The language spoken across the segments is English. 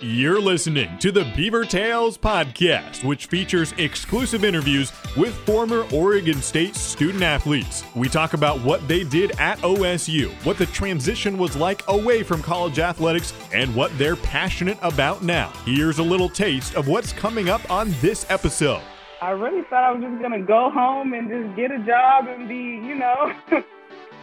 You're listening to the Beaver Tales podcast, which features exclusive interviews with former Oregon State student athletes. We talk about what they did at OSU, what the transition was like away from college athletics, and what they're passionate about now. Here's a little taste of what's coming up on this episode. I really thought I was just gonna go home and just get a job and be, you know,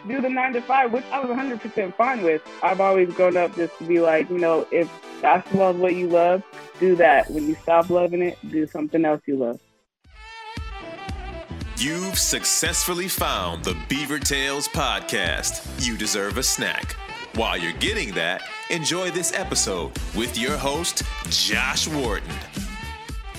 do the nine to five, which I was 100% fine with. I've always grown up just to be like, you know, if basketball is what you love, do that. When you stop loving it, do something else you love. You've successfully found the Beaver Tales podcast. You deserve a snack. While you're getting that, enjoy this episode with your host, Josh Worden.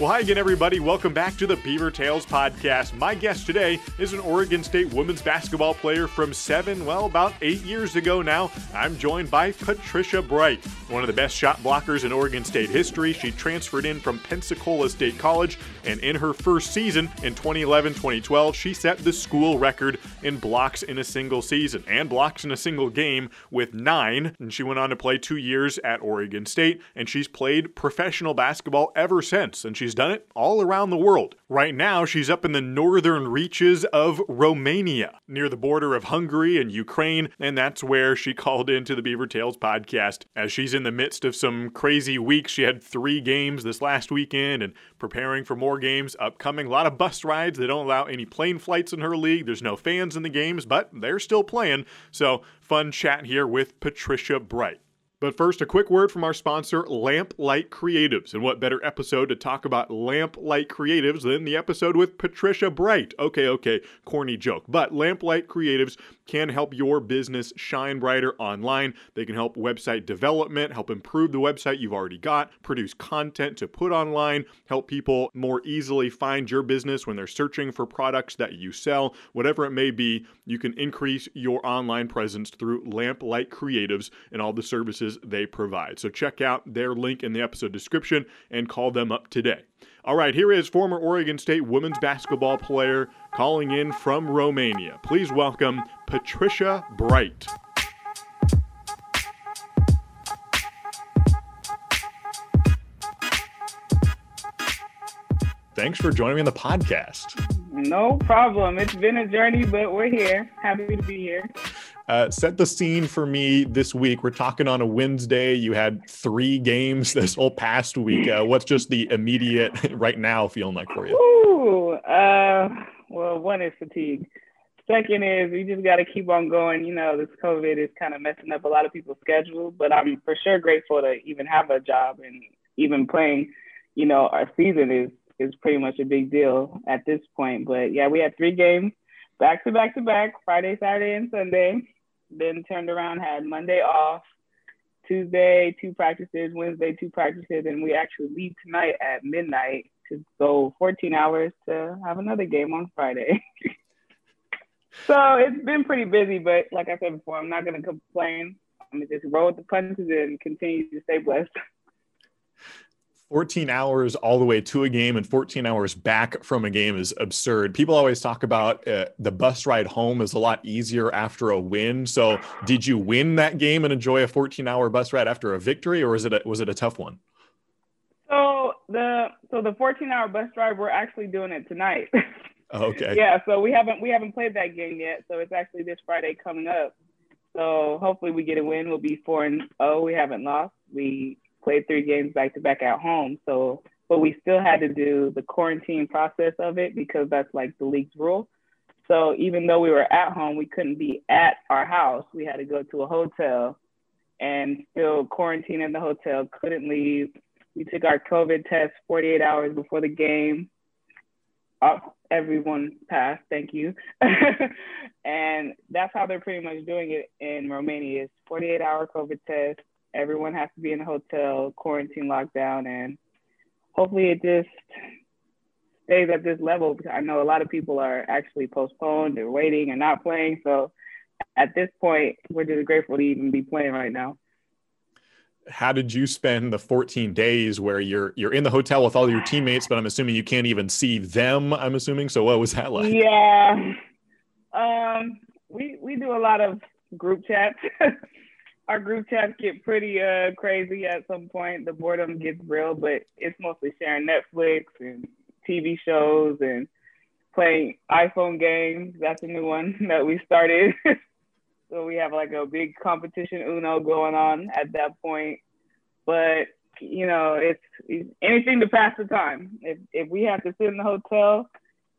Well, hi again, everybody. Welcome back to the Beaver Tales podcast. My guest today is an Oregon State women's basketball player from seven, well, about eight years ago now. I'm joined by Patricia Bright, one of the best shot blockers in Oregon State history. She transferred in from Pensacola State College, and in her first season in 2011 2012, she set the school record in blocks in a single season and blocks in a single game with nine. And she went on to play two years at Oregon State, and she's played professional basketball ever since. And she She's done it all around the world. Right now, she's up in the northern reaches of Romania, near the border of Hungary and Ukraine, and that's where she called into the Beaver Tales podcast. As she's in the midst of some crazy weeks, she had three games this last weekend and preparing for more games upcoming. A lot of bus rides. They don't allow any plane flights in her league. There's no fans in the games, but they're still playing. So, fun chat here with Patricia Bright. But first, a quick word from our sponsor, Lamplight Creatives. And what better episode to talk about Lamplight Creatives than the episode with Patricia Bright? Okay, okay, corny joke. But Lamplight Creatives can help your business shine brighter online. They can help website development, help improve the website you've already got, produce content to put online, help people more easily find your business when they're searching for products that you sell. Whatever it may be, you can increase your online presence through Lamplight Creatives and all the services they provide. So check out their link in the episode description and call them up today. All right, here is former Oregon State women's basketball player calling in from Romania. Please welcome Patricia Bright. Thanks for joining me on the podcast. No problem. It's been a journey, but we're here. Happy to be here. Uh, set the scene for me this week. We're talking on a Wednesday. You had three games this whole past week. Uh, what's just the immediate right now feeling like for you? Ooh, uh, well, one is fatigue. Second is we just got to keep on going. You know, this COVID is kind of messing up a lot of people's schedule, but I'm for sure grateful to even have a job and even playing. You know, our season is is pretty much a big deal at this point. But yeah, we had three games back to back to back, Friday, Saturday, and Sunday then turned around, had Monday off, Tuesday, two practices, Wednesday, two practices, and we actually leave tonight at midnight to go 14 hours to have another game on Friday. so it's been pretty busy, but like I said before, I'm not going to complain. I'm going to just roll with the punches and continue to stay blessed. 14 hours all the way to a game and 14 hours back from a game is absurd. People always talk about uh, the bus ride home is a lot easier after a win. So, did you win that game and enjoy a 14 hour bus ride after a victory, or was it a, was it a tough one? So the so the 14 hour bus ride, we're actually doing it tonight. Oh, okay. yeah. So we haven't we haven't played that game yet. So it's actually this Friday coming up. So hopefully we get a win. We'll be four and oh. We haven't lost. We played three games back to back at home. So, but we still had to do the quarantine process of it because that's like the league's rule. So even though we were at home, we couldn't be at our house. We had to go to a hotel and still quarantine in the hotel, couldn't leave. We took our COVID test 48 hours before the game. Oh, everyone passed, thank you. and that's how they're pretty much doing it in Romania is 48 hour COVID test, everyone has to be in a hotel, quarantine lockdown, and hopefully it just stays at this level. Because I know a lot of people are actually postponed, they're waiting and not playing. So at this point, we're just grateful to even be playing right now. How did you spend the 14 days where you're you're in the hotel with all your teammates, but I'm assuming you can't even see them, I'm assuming. So what was that like? Yeah. Um we we do a lot of group chats our group chats get pretty uh crazy at some point. The boredom gets real, but it's mostly sharing Netflix and TV shows and playing iPhone games. That's a new one that we started. so we have like a big competition Uno going on at that point. But you know, it's, it's anything to pass the time. If if we have to sit in the hotel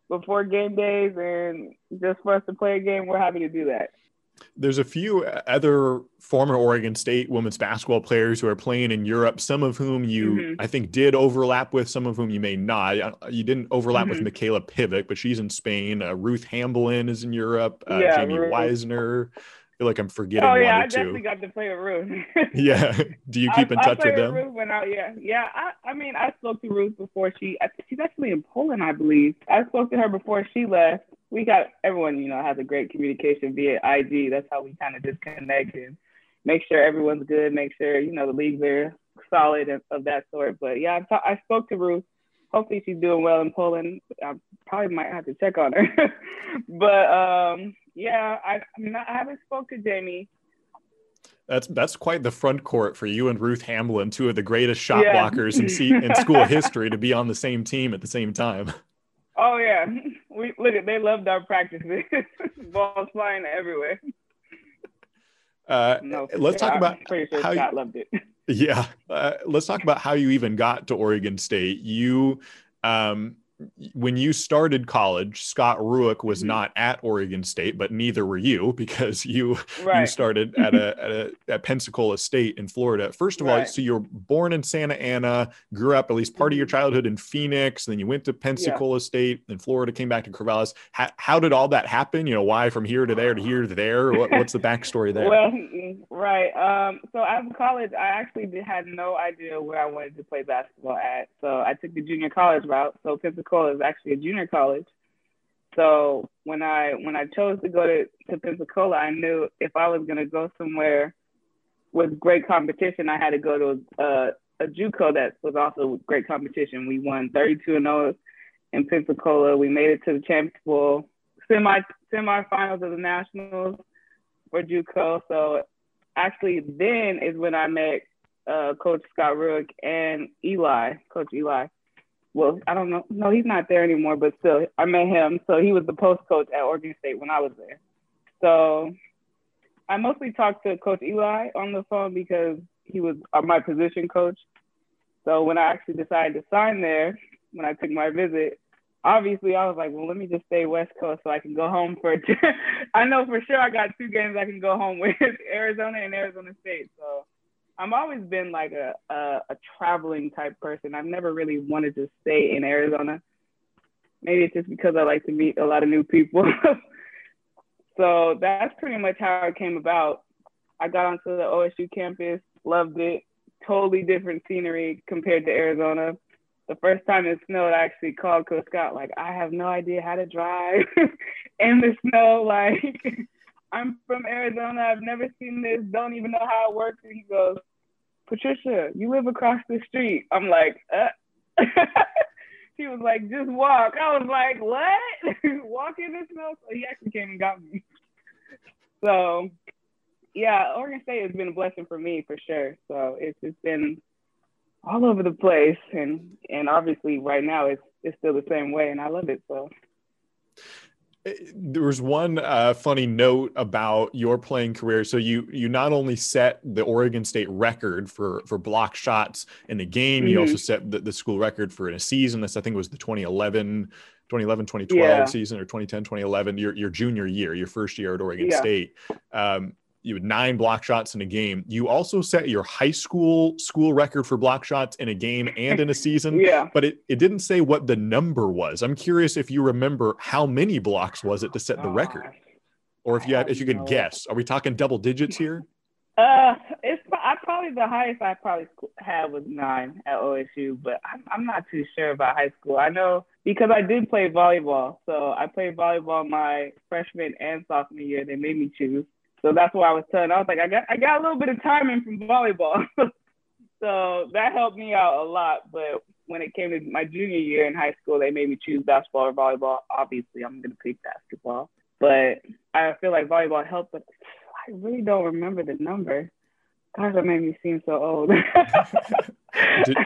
before game days and just for us to play a game, we're happy to do that. There's a few other former Oregon State women's basketball players who are playing in Europe, some of whom you, mm-hmm. I think, did overlap with, some of whom you may not. Uh, you didn't overlap mm-hmm. with Mikayla Pivec, but she's in Spain. Uh, Ruth Hamblin is in Europe. Uh, yeah, Jamie Ruth. Weisner feel like I'm forgetting. Oh yeah, I definitely got to play with Ruth. yeah. Do you keep I, in touch with them? Ruth when I, yeah, yeah. I, I mean, I spoke to Ruth before she. She's actually in Poland, I believe. I spoke to her before she left. We got everyone, you know, has a great communication via IG. That's how we kind of disconnect and make sure everyone's good. Make sure you know the leagues are solid and of that sort. But yeah, I, I spoke to Ruth. Hopefully she's doing well in Poland. I probably might have to check on her. but um, yeah, I, mean, I haven't spoke to Jamie. That's that's quite the front court for you and Ruth Hamblin, two of the greatest shot yeah. blockers in, in school history, to be on the same team at the same time. Oh yeah, we look at they loved our practices. Balls flying everywhere. Uh, no, let's talk about sure how Scott you, loved it. Yeah, uh, let's talk about how you even got to Oregon State. You um, when you started college, Scott Rueck was mm-hmm. not at Oregon State, but neither were you because you right. you started at a, at a at Pensacola State in Florida. First of right. all, so you were born in Santa Ana, grew up at least part of your mm-hmm. childhood in Phoenix, then you went to Pensacola yeah. State in Florida, came back to Corvallis. How, how, did all that happen? You know, why from here to there to here to there? What, what's the backstory there? Well, right. Um, so after college, I actually had no idea where I wanted to play basketball at. So I took the junior college route. So Pensacola Is actually a junior college. So when I when I chose to go to, to Pensacola, I knew if I was gonna go somewhere with great competition, I had to go to a, a JUCO that was also great competition. We won 32 and 0 in Pensacola. We made it to the Champions Bowl semi semifinals of the Nationals for JUCO. So actually, then is when I met uh, Coach Scott Rueck and Eli, Coach Eli well, I don't know. No, he's not there anymore, but still, I met him. So he was the post coach at Oregon State when I was there. So I mostly talked to Coach Eli on the phone because he was uh, my position coach. So when I actually decided to sign there, when I took my visit, obviously I was like, well, let me just stay West Coast so I can go home for. I know for sure I got two games I can go home with Arizona and Arizona State. So I've always been like a, a, a traveling type person. I've never really wanted to stay in Arizona. Maybe it's just because I like to meet a lot of new people. so that's pretty much how it came about. I got onto the OSU campus, loved it. Totally different scenery compared to Arizona. The first time it snowed, I actually called Coach Scott, like, I have no idea how to drive in the snow. Like, I'm from Arizona. I've never seen this. Don't even know how it works. And he goes, Patricia, you live across the street. I'm like, uh. he was like, just walk. I was like, what? walk in the snow? So he actually came and got me. So, yeah, Oregon State has been a blessing for me for sure. So it's just been all over the place, and and obviously right now it's it's still the same way, and I love it. So there was one uh, funny note about your playing career. So you you not only set the Oregon State record for for block shots in the game, mm-hmm. you also set the, the, school record for in a season. This I think was the 2011 2011 2012 yeah. season or 2010 2011 your, your junior year your first year at oregon yeah. state um, you had nine block shots in a game. You also set your high school school record for block shots in a game and in a season. yeah. But it, it didn't say what the number was. I'm curious if you remember how many blocks was it to set the record, or if you have, if you could guess. Are we talking double digits here? Uh, it's I probably the highest I probably had was nine at OSU, but I'm I'm not too sure about high school. I know because I did play volleyball, so I played volleyball my freshman and sophomore year. They made me choose. So that's why I was telling. I was like, I got I got a little bit of timing from volleyball, so that helped me out a lot. But when it came to my junior year in high school, they made me choose basketball or volleyball. Obviously, I'm gonna pick basketball, but I feel like volleyball helped. But I really don't remember the number. Gosh, that made me seem so old. did,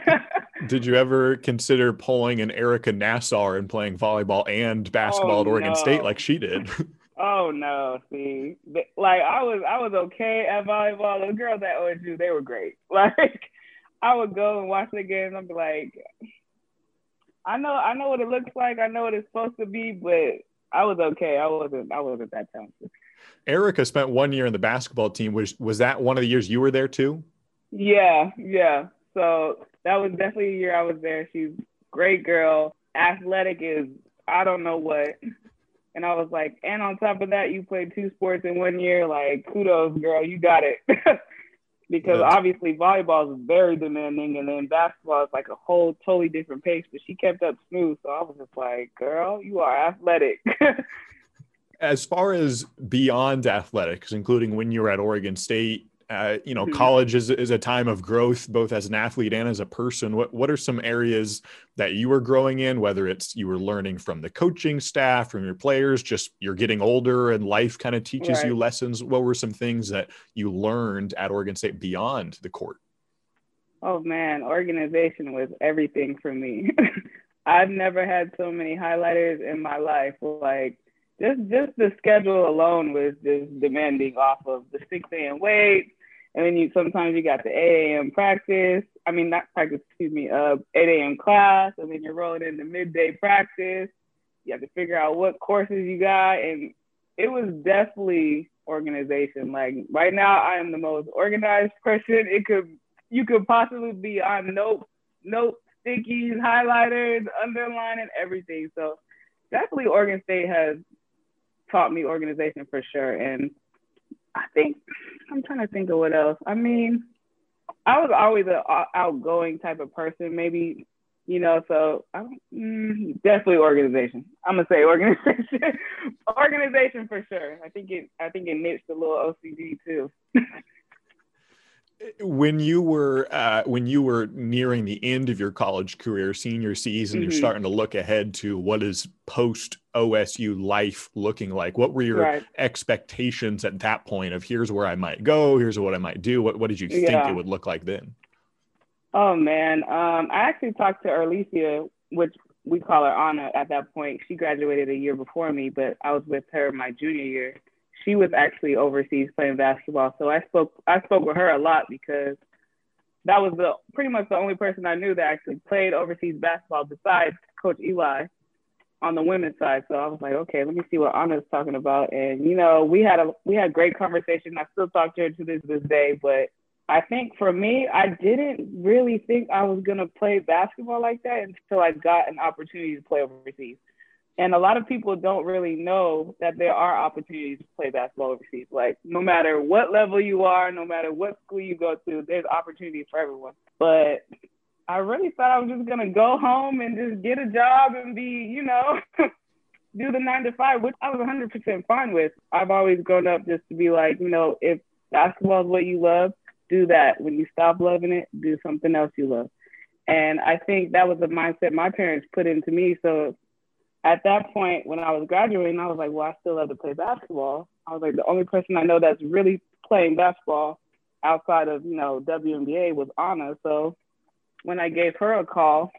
did, you ever consider pulling an Erica Nassar and playing volleyball and basketball oh, at Oregon no. State like she did? oh no, see, like I was, I was okay at volleyball. The girls at OSU, they were great. Like I would go and watch the games. I'd be like, I know, I know what it looks like. I know what it's supposed to be, but I was okay. I wasn't, I wasn't that talented. Erica spent one year in the basketball team. Was was that one of the years you were there too? Yeah, yeah. So that was definitely a year I was there. She's great girl. Athletic is I don't know what. And I was like, and on top of that, you played two sports in one year. Like, kudos, girl, you got it. because That's... obviously volleyball is very demanding, and then basketball is like a whole totally different pace. But she kept up smooth, so I was just like, girl, you are athletic. as far as beyond athletics, including when you were at Oregon State, uh, you know, mm-hmm. college is, is a time of growth, both as an athlete and as a person. What what are some areas that you were growing in? Whether it's you were learning from the coaching staff, from your players, just you're getting older and life kind of teaches right. you lessons. What were some things that you learned at Oregon State beyond the court? Oh man, organization was everything for me. I've never had so many highlighters in my life. Like just just the schedule alone was just demanding off of the 6 a.m. wait. And then you sometimes you got the 8 a.m. practice. I mean not practice, excuse me, uh 8 a.m. class, and then you're rolling into midday practice. You have to figure out what courses you got. And it was definitely organization. Like right now I am the most organized person it could you could possibly be on note note stickies, highlighters, underlining everything. So definitely Oregon State has taught me organization for sure. And I think I'm trying to think of what else. I mean, I was always an outgoing type of person, maybe, you know, so I mm, definitely organization. I'm gonna say organization, organization for sure. I think it, I think it niched a little OCD too. when you were uh, when you were nearing the end of your college career, senior season, mm-hmm. you're starting to look ahead to what is post OSU life looking like. What were your right. expectations at that point of here's where I might go, here's what I might do? What what did you think it would look like then? Oh man, um, I actually talked to Arlicia, which we call her Anna at that point. She graduated a year before me, but I was with her my junior year she was actually overseas playing basketball. So I spoke I spoke with her a lot because that was the pretty much the only person I knew that actually played overseas basketball besides Coach Eli on the women's side. So I was like, okay, let me see what Anna's talking about. And you know, we had a we had great conversation. I still talk to her to this this day, but I think for me, I didn't really think I was gonna play basketball like that until I got an opportunity to play overseas. And a lot of people don't really know that there are opportunities to play basketball overseas. Like no matter what level you are, no matter what school you go to, there's opportunities for everyone. But I really thought I was just gonna go home and just get a job and be, you know, do the nine to five, which I was 100% fine with. I've always grown up just to be like, you know, if basketball is what you love, do that. When you stop loving it, do something else you love. And I think that was the mindset my parents put into me. So at that point, when I was graduating, I was like, well, I still love to play basketball. I was like, the only person I know that's really playing basketball outside of, you know, WNBA was Anna. So when I gave her a call,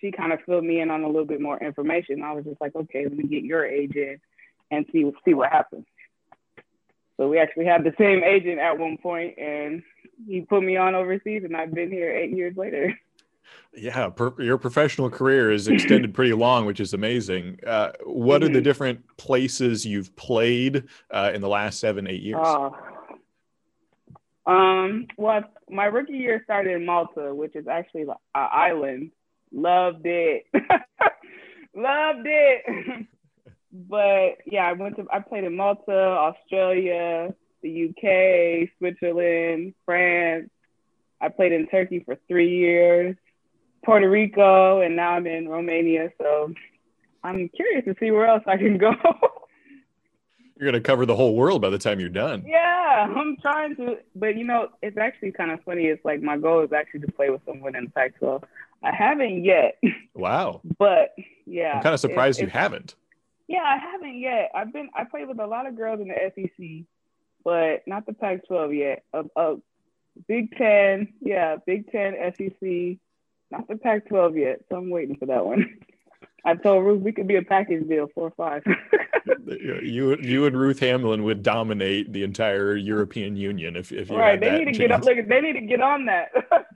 she kind of filled me in on a little bit more information. I was just like, okay, let me get your agent and see see what happens. So we actually had the same agent at one point, and he put me on overseas, and I've been here eight years later. Yeah, per, your professional career is extended pretty long, which is amazing. Uh, what mm-hmm. are the mm-hmm. different places you've played uh, in the last seven, eight years? Uh, um, well, my rookie year started in Malta, which is actually an island. Loved it. Loved it. but yeah, I went to I played in Malta, Australia, the UK, Switzerland, France. I played in Turkey for three years. Puerto Rico, and now I'm in Romania. So I'm curious to see where else I can go. you're going to cover the whole world by the time you're done. Yeah, I'm trying to. But you know, it's actually kind of funny. It's like my goal is actually to play with someone in the Pac-12. I haven't yet. Wow. but yeah, I'm kind of surprised you haven't. Yeah, I haven't yet. I've been I played with a lot of girls in the SEC, but not the Pac-12 yet. A, a Big Ten, yeah, Big Ten, SEC, not the Pac-12 yet, so I'm waiting for that one. I told Ruth we could be a package deal, four or five. you you and Ruth Hamblin would dominate the entire European Union if if you right. they need to chance. get up. Look, they need to get on that.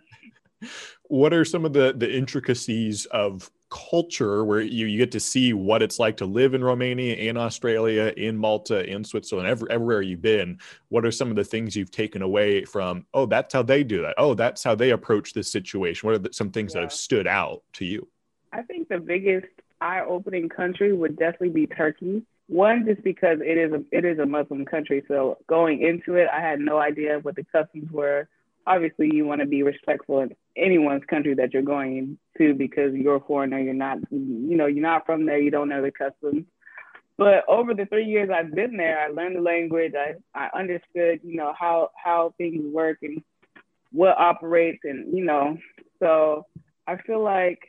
what are some of the the intricacies of culture where you, you get to see what it's like to live in Romania, in Australia, in Malta, in Switzerland, every, everywhere you've been. What are some of the things you've taken away from, oh, that's how they do that. Oh, that's how they approach this situation. What are the, some things yeah. that have stood out to you? I think the biggest eye opening country would definitely be Turkey. One, just because it is a, it is a Muslim country. So going into it, I had no idea what the customs were obviously you want to be respectful in anyone's country that you're going to because you're a foreigner you're not you know you're not from there you don't know the customs but over the three years i've been there i learned the language i, I understood you know how how things work and what operates and you know so i feel like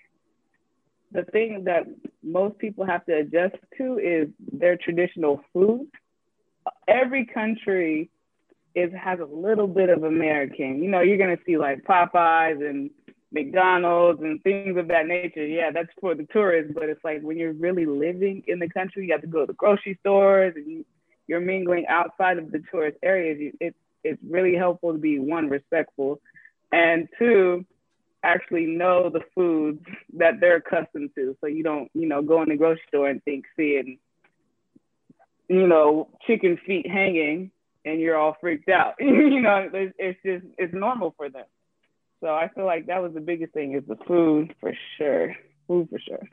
the thing that most people have to adjust to is their traditional food every country it has a little bit of American. You know, you're gonna see like Popeyes and McDonald's and things of that nature. Yeah, that's for the tourists, but it's like when you're really living in the country, you have to go to the grocery stores and you, you're mingling outside of the tourist areas. It's it's really helpful to be one respectful, and two actually know the foods that they're accustomed to. So you don't you know go in the grocery store and think seeing you know chicken feet hanging and you're all freaked out. you know, it's, it's just it's normal for them. So I feel like that was the biggest thing is the food for sure. Food for sure.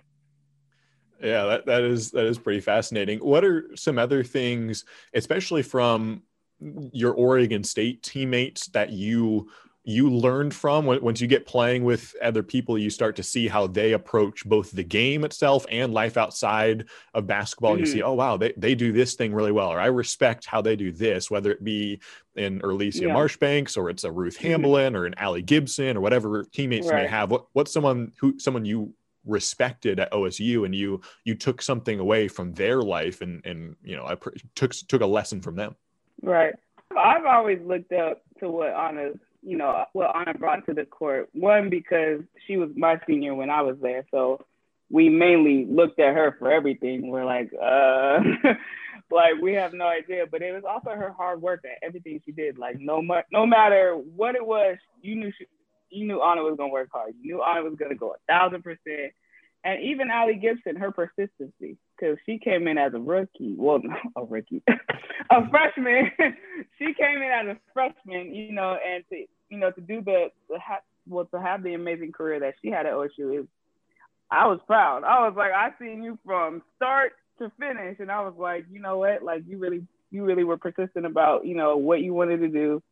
Yeah, that, that is that is pretty fascinating. What are some other things, especially from your Oregon State teammates, that you you learned from once you get playing with other people you start to see how they approach both the game itself and life outside of basketball mm-hmm. you see mm-hmm. oh wow they, they do this thing really well or i respect how they do this whether it be in Erlesia yeah. Marchbanks or it's a Ruth mm-hmm. Hamblin or an Allie Gibson or whatever teammates right. may have what, what's someone who someone you respected at OSU and you you took something away from their life and and you know I pr- took took a lesson from them right I've always looked up to what Anna's you know, what Anna brought to the court. One, because she was my senior when I was there. So we mainly looked at her for everything. We're like, uh, like we have no idea. But it was also her hard work at everything she did. Like no, no matter what it was, you knew she, you knew Anna was gonna work hard. You knew Anna was gonna go a thousand percent. And even Allie Gibson, her persistency, because she came in as a rookie. Well, not a rookie, a freshman. she came in as a freshman, you know, and to you know to do ha- well to have the amazing career that she had at OSU is, I was proud. I was like, I seen you from start to finish, and I was like, you know what, like you really, you really were persistent about, you know, what you wanted to do,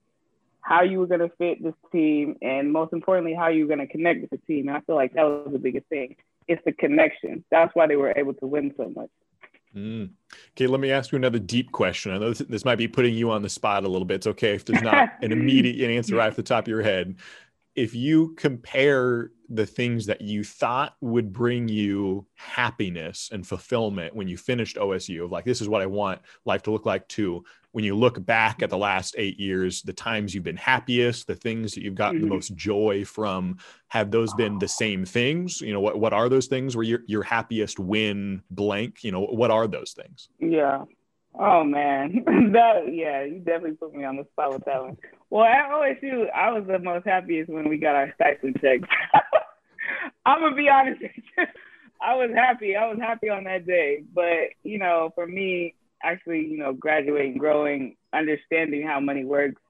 how you were gonna fit this team, and most importantly, how you were gonna connect with the team. And I feel like that was the biggest thing it's the connection. That's why they were able to win so much. Mm. Okay, let me ask you another deep question. I know this, this, might be putting you on the spot a little bit. It's okay if there's not an immediate answer right off the top of your head if you compare the things that you thought would bring you happiness and fulfillment when you finished OSU of like this is what I want life to look like too when you look back at the last 8 years the times you've been happiest the things that you've gotten mm-hmm. the most joy from have those been the same things you know what what are those things where your your happiest win blank you know what are those things yeah Oh man, that yeah, you definitely put me on the spot with that one. Well, at OSU, I was the most happiest when we got our stipend checks. I'm gonna be honest. I was happy. I was happy on that day. But you know, for me, actually, you know, graduating, growing, understanding how money works,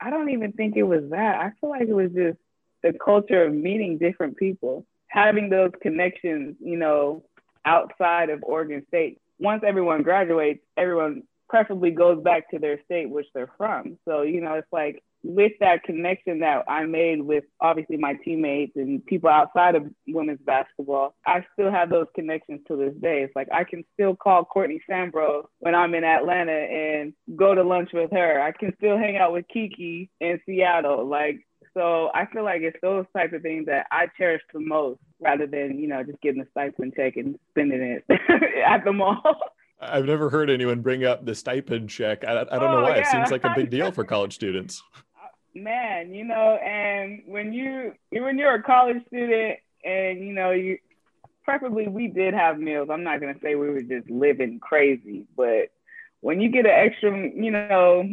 I don't even think it was that. I feel like it was just the culture of meeting different people, having those connections, you know, outside of Oregon State once everyone graduates, everyone preferably goes back to their state which they're from. So, you know, it's like with that connection that I made with obviously my teammates and people outside of women's basketball, I still have those connections to this day. It's like I can still call Courtney Sambro when I'm in Atlanta and go to lunch with her. I can still hang out with Kiki in Seattle. Like so I feel like it's those types of things that I cherish the most rather than, you know, just getting a stipend check and spending it at the mall. I've never heard anyone bring up the stipend check. I, I don't oh, know why. Yeah. It seems like a big deal for college students. Man, you know, and when you when you're a college student and you know you preferably we did have meals. I'm not gonna say we were just living crazy, but when you get an extra, you know,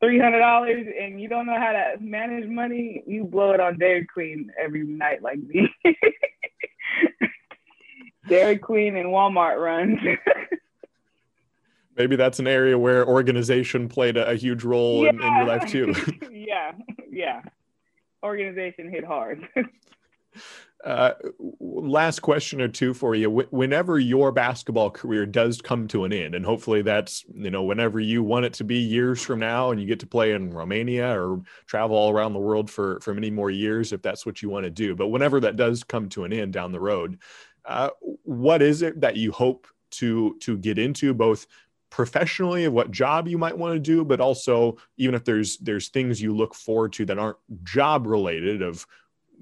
three hundred dollars and you don't know how to manage money, you blow it on Dairy Queen every night like me. Dairy Queen and Walmart runs. Maybe that's an area where organization played a, a huge role yeah. in, in, your life too. yeah, yeah. Organization hit hard. uh, last question or two for you. Whenever your basketball career does come to an end, and hopefully that's you know whenever you want it to be years from now, and you get to play in Romania or travel all around the world for for many more years, if that's what you want to do. But whenever that does come to an end down the road, uh, what is it that you hope to to get into both professionally of what job you might want to do but also even if there's there's things you look forward to that aren't job related of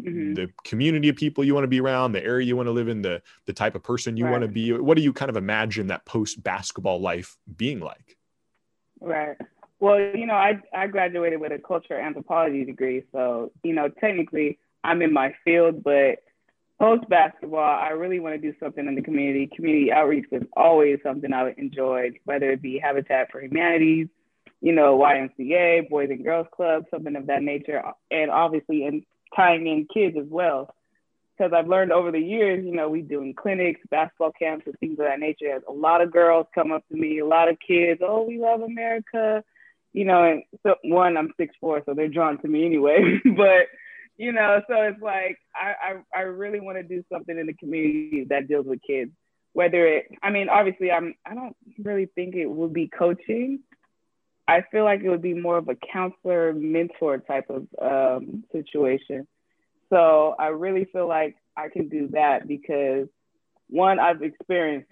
mm-hmm. the community of people you want to be around the area you want to live in the the type of person you right. want to be what do you kind of imagine that post basketball life being like right well you know i i graduated with a culture anthropology degree so you know technically i'm in my field but post basketball, I really want to do something in the community. Community outreach was always something I enjoyed, whether it be Habitat for Humanities, you know, YMCA, Boys and Girls Club, something of that nature, and obviously in tying in kids as well. Because I've learned over the years, you know, we doing clinics, basketball camps, and things of that nature. A lot of girls come up to me, a lot of kids, oh, we love America, you know. And so one, I'm six four, so they're drawn to me anyway. but you know, so it's like I, I, I really want to do something in the community that deals with kids. Whether it, I mean, obviously, I'm I don't really think it would be coaching. I feel like it would be more of a counselor mentor type of um, situation. So I really feel like I can do that because one, I've experienced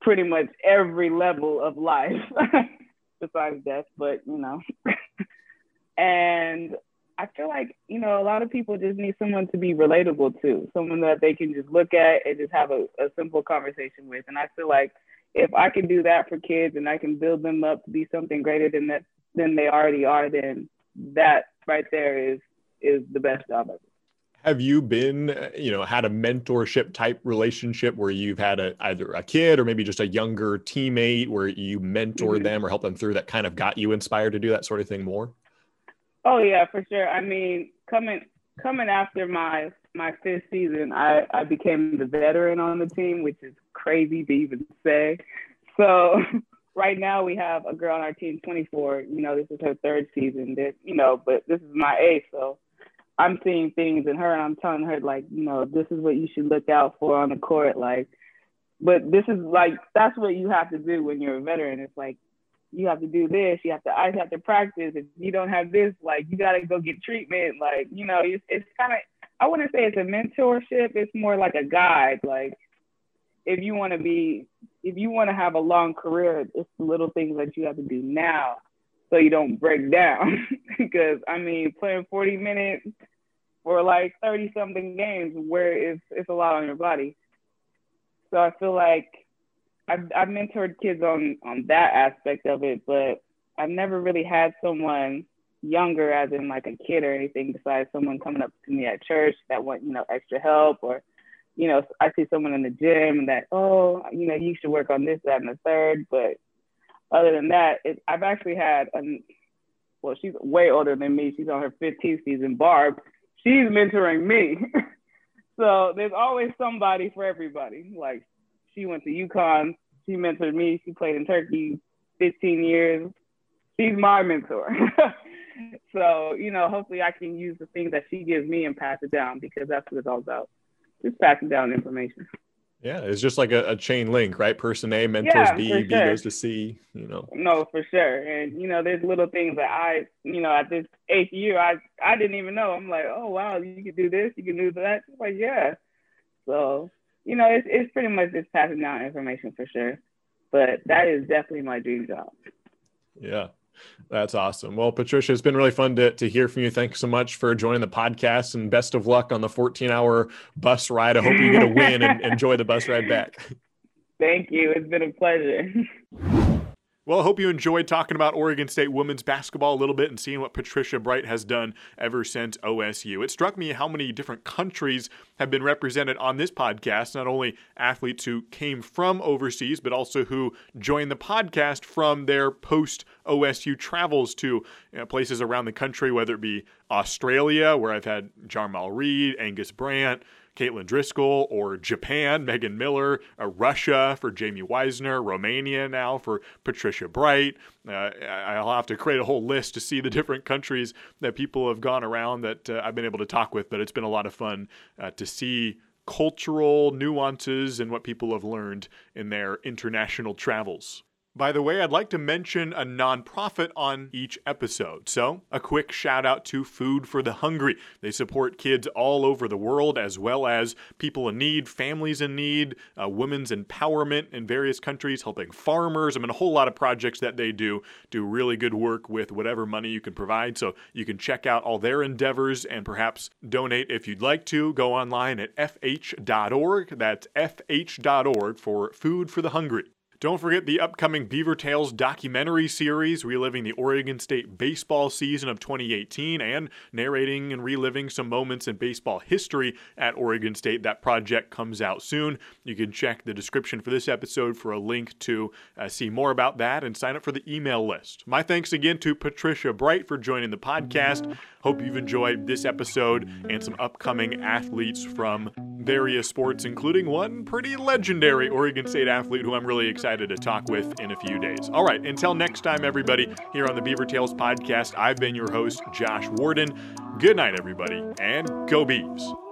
pretty much every level of life besides death, but you know. and I feel like, you know, a lot of people just need someone to be relatable to, someone that they can just look at and just have a, a simple conversation with. And I feel like if I can do that for kids and I can build them up to be something greater than that than they already are, then that right there is is the best job ever. Have you been, you know, had a mentorship type relationship where you've had a, either a kid or maybe just a younger teammate where you mentor mm-hmm. them or help them through that kind of got you inspired to do that sort of thing more? Oh yeah, for sure. I mean, coming coming after my my fifth season, I I became the veteran on the team, which is crazy to even say. So right now we have a girl on our team, 24. You know, this is her third season. That you know, but this is my age, so I'm seeing things in her, and I'm telling her like, you know, this is what you should look out for on the court, like. But this is like that's what you have to do when you're a veteran. It's like you have to do this, you have to, I have to practice. If you don't have this, like you got to go get treatment. Like, you know, it's, it's kind of, I wouldn't say it's a mentorship. It's more like a guide. Like if you want to be, if you want to have a long career, it's little things that you have to do now so you don't break down. because I mean, playing 40 minutes for like 30 something games where it's, it's a lot on your body. So I feel like I've, I've mentored kids on on that aspect of it, but I've never really had someone younger, as in like a kid or anything, besides someone coming up to me at church that want you know extra help, or you know I see someone in the gym that oh you know you should work on this, that, and the third. But other than that, it, I've actually had a well, she's way older than me. She's on her 15th season. Barb, she's mentoring me. so there's always somebody for everybody. Like she went to UConn. She mentored me. She played in Turkey 15 years. She's my mentor. so, you know, hopefully I can use the things that she gives me and pass it down because that's what it's all about. Just passing down information. Yeah, it's just like a, a chain link, right? Person A mentors yeah, B, B goes to C, you know. No, for sure. And you know, there's little things that I, you know, at this eighth year, I I didn't even know. I'm like, oh wow, you can do this, you can do that. I'm like, yeah. So you know, it's, it's pretty much just passing down information for sure. But that is definitely my dream job. Yeah. That's awesome. Well, Patricia, it's been really fun to, to hear from you. Thanks so much for joining the podcast and best of luck on the 14 hour bus ride. I hope you get a win and enjoy the bus ride back. Thank you. It's been a pleasure. Well, I hope you enjoyed talking about Oregon State women's basketball a little bit and seeing what Patricia Bright has done ever since OSU. It struck me how many different countries have been represented on this podcast, not only athletes who came from overseas, but also who joined the podcast from their post OSU travels to you know, places around the country, whether it be Australia, where I've had Jarmal Reed, Angus Brandt, Caitlin Driscoll, or Japan, Megan Miller, uh, Russia for Jamie Weisner, Romania now for Patricia Bright. Uh, I'll have to create a whole list to see the different countries that people have gone around that uh, I've been able to talk with, but it's been a lot of fun uh, to see cultural nuances and what people have learned in their international travels. By the way, I'd like to mention a nonprofit on each episode. So, a quick shout out to Food for the Hungry. They support kids all over the world, as well as people in need, families in need, uh, women's empowerment in various countries, helping farmers. I mean, a whole lot of projects that they do do really good work with whatever money you can provide. So, you can check out all their endeavors and perhaps donate if you'd like to. Go online at fh.org. That's fh.org for Food for the Hungry. Don't forget the upcoming Beaver Tales documentary series reliving the Oregon State baseball season of 2018 and narrating and reliving some moments in baseball history at Oregon State. That project comes out soon. You can check the description for this episode for a link to uh, see more about that and sign up for the email list. My thanks again to Patricia Bright for joining the podcast. Hope you've enjoyed this episode and some upcoming athletes from various sports, including one pretty legendary Oregon State athlete who I'm really excited to talk with in a few days. All right, until next time, everybody, here on the Beaver Tales podcast, I've been your host, Josh Worden. Good night, everybody, and go Beavs.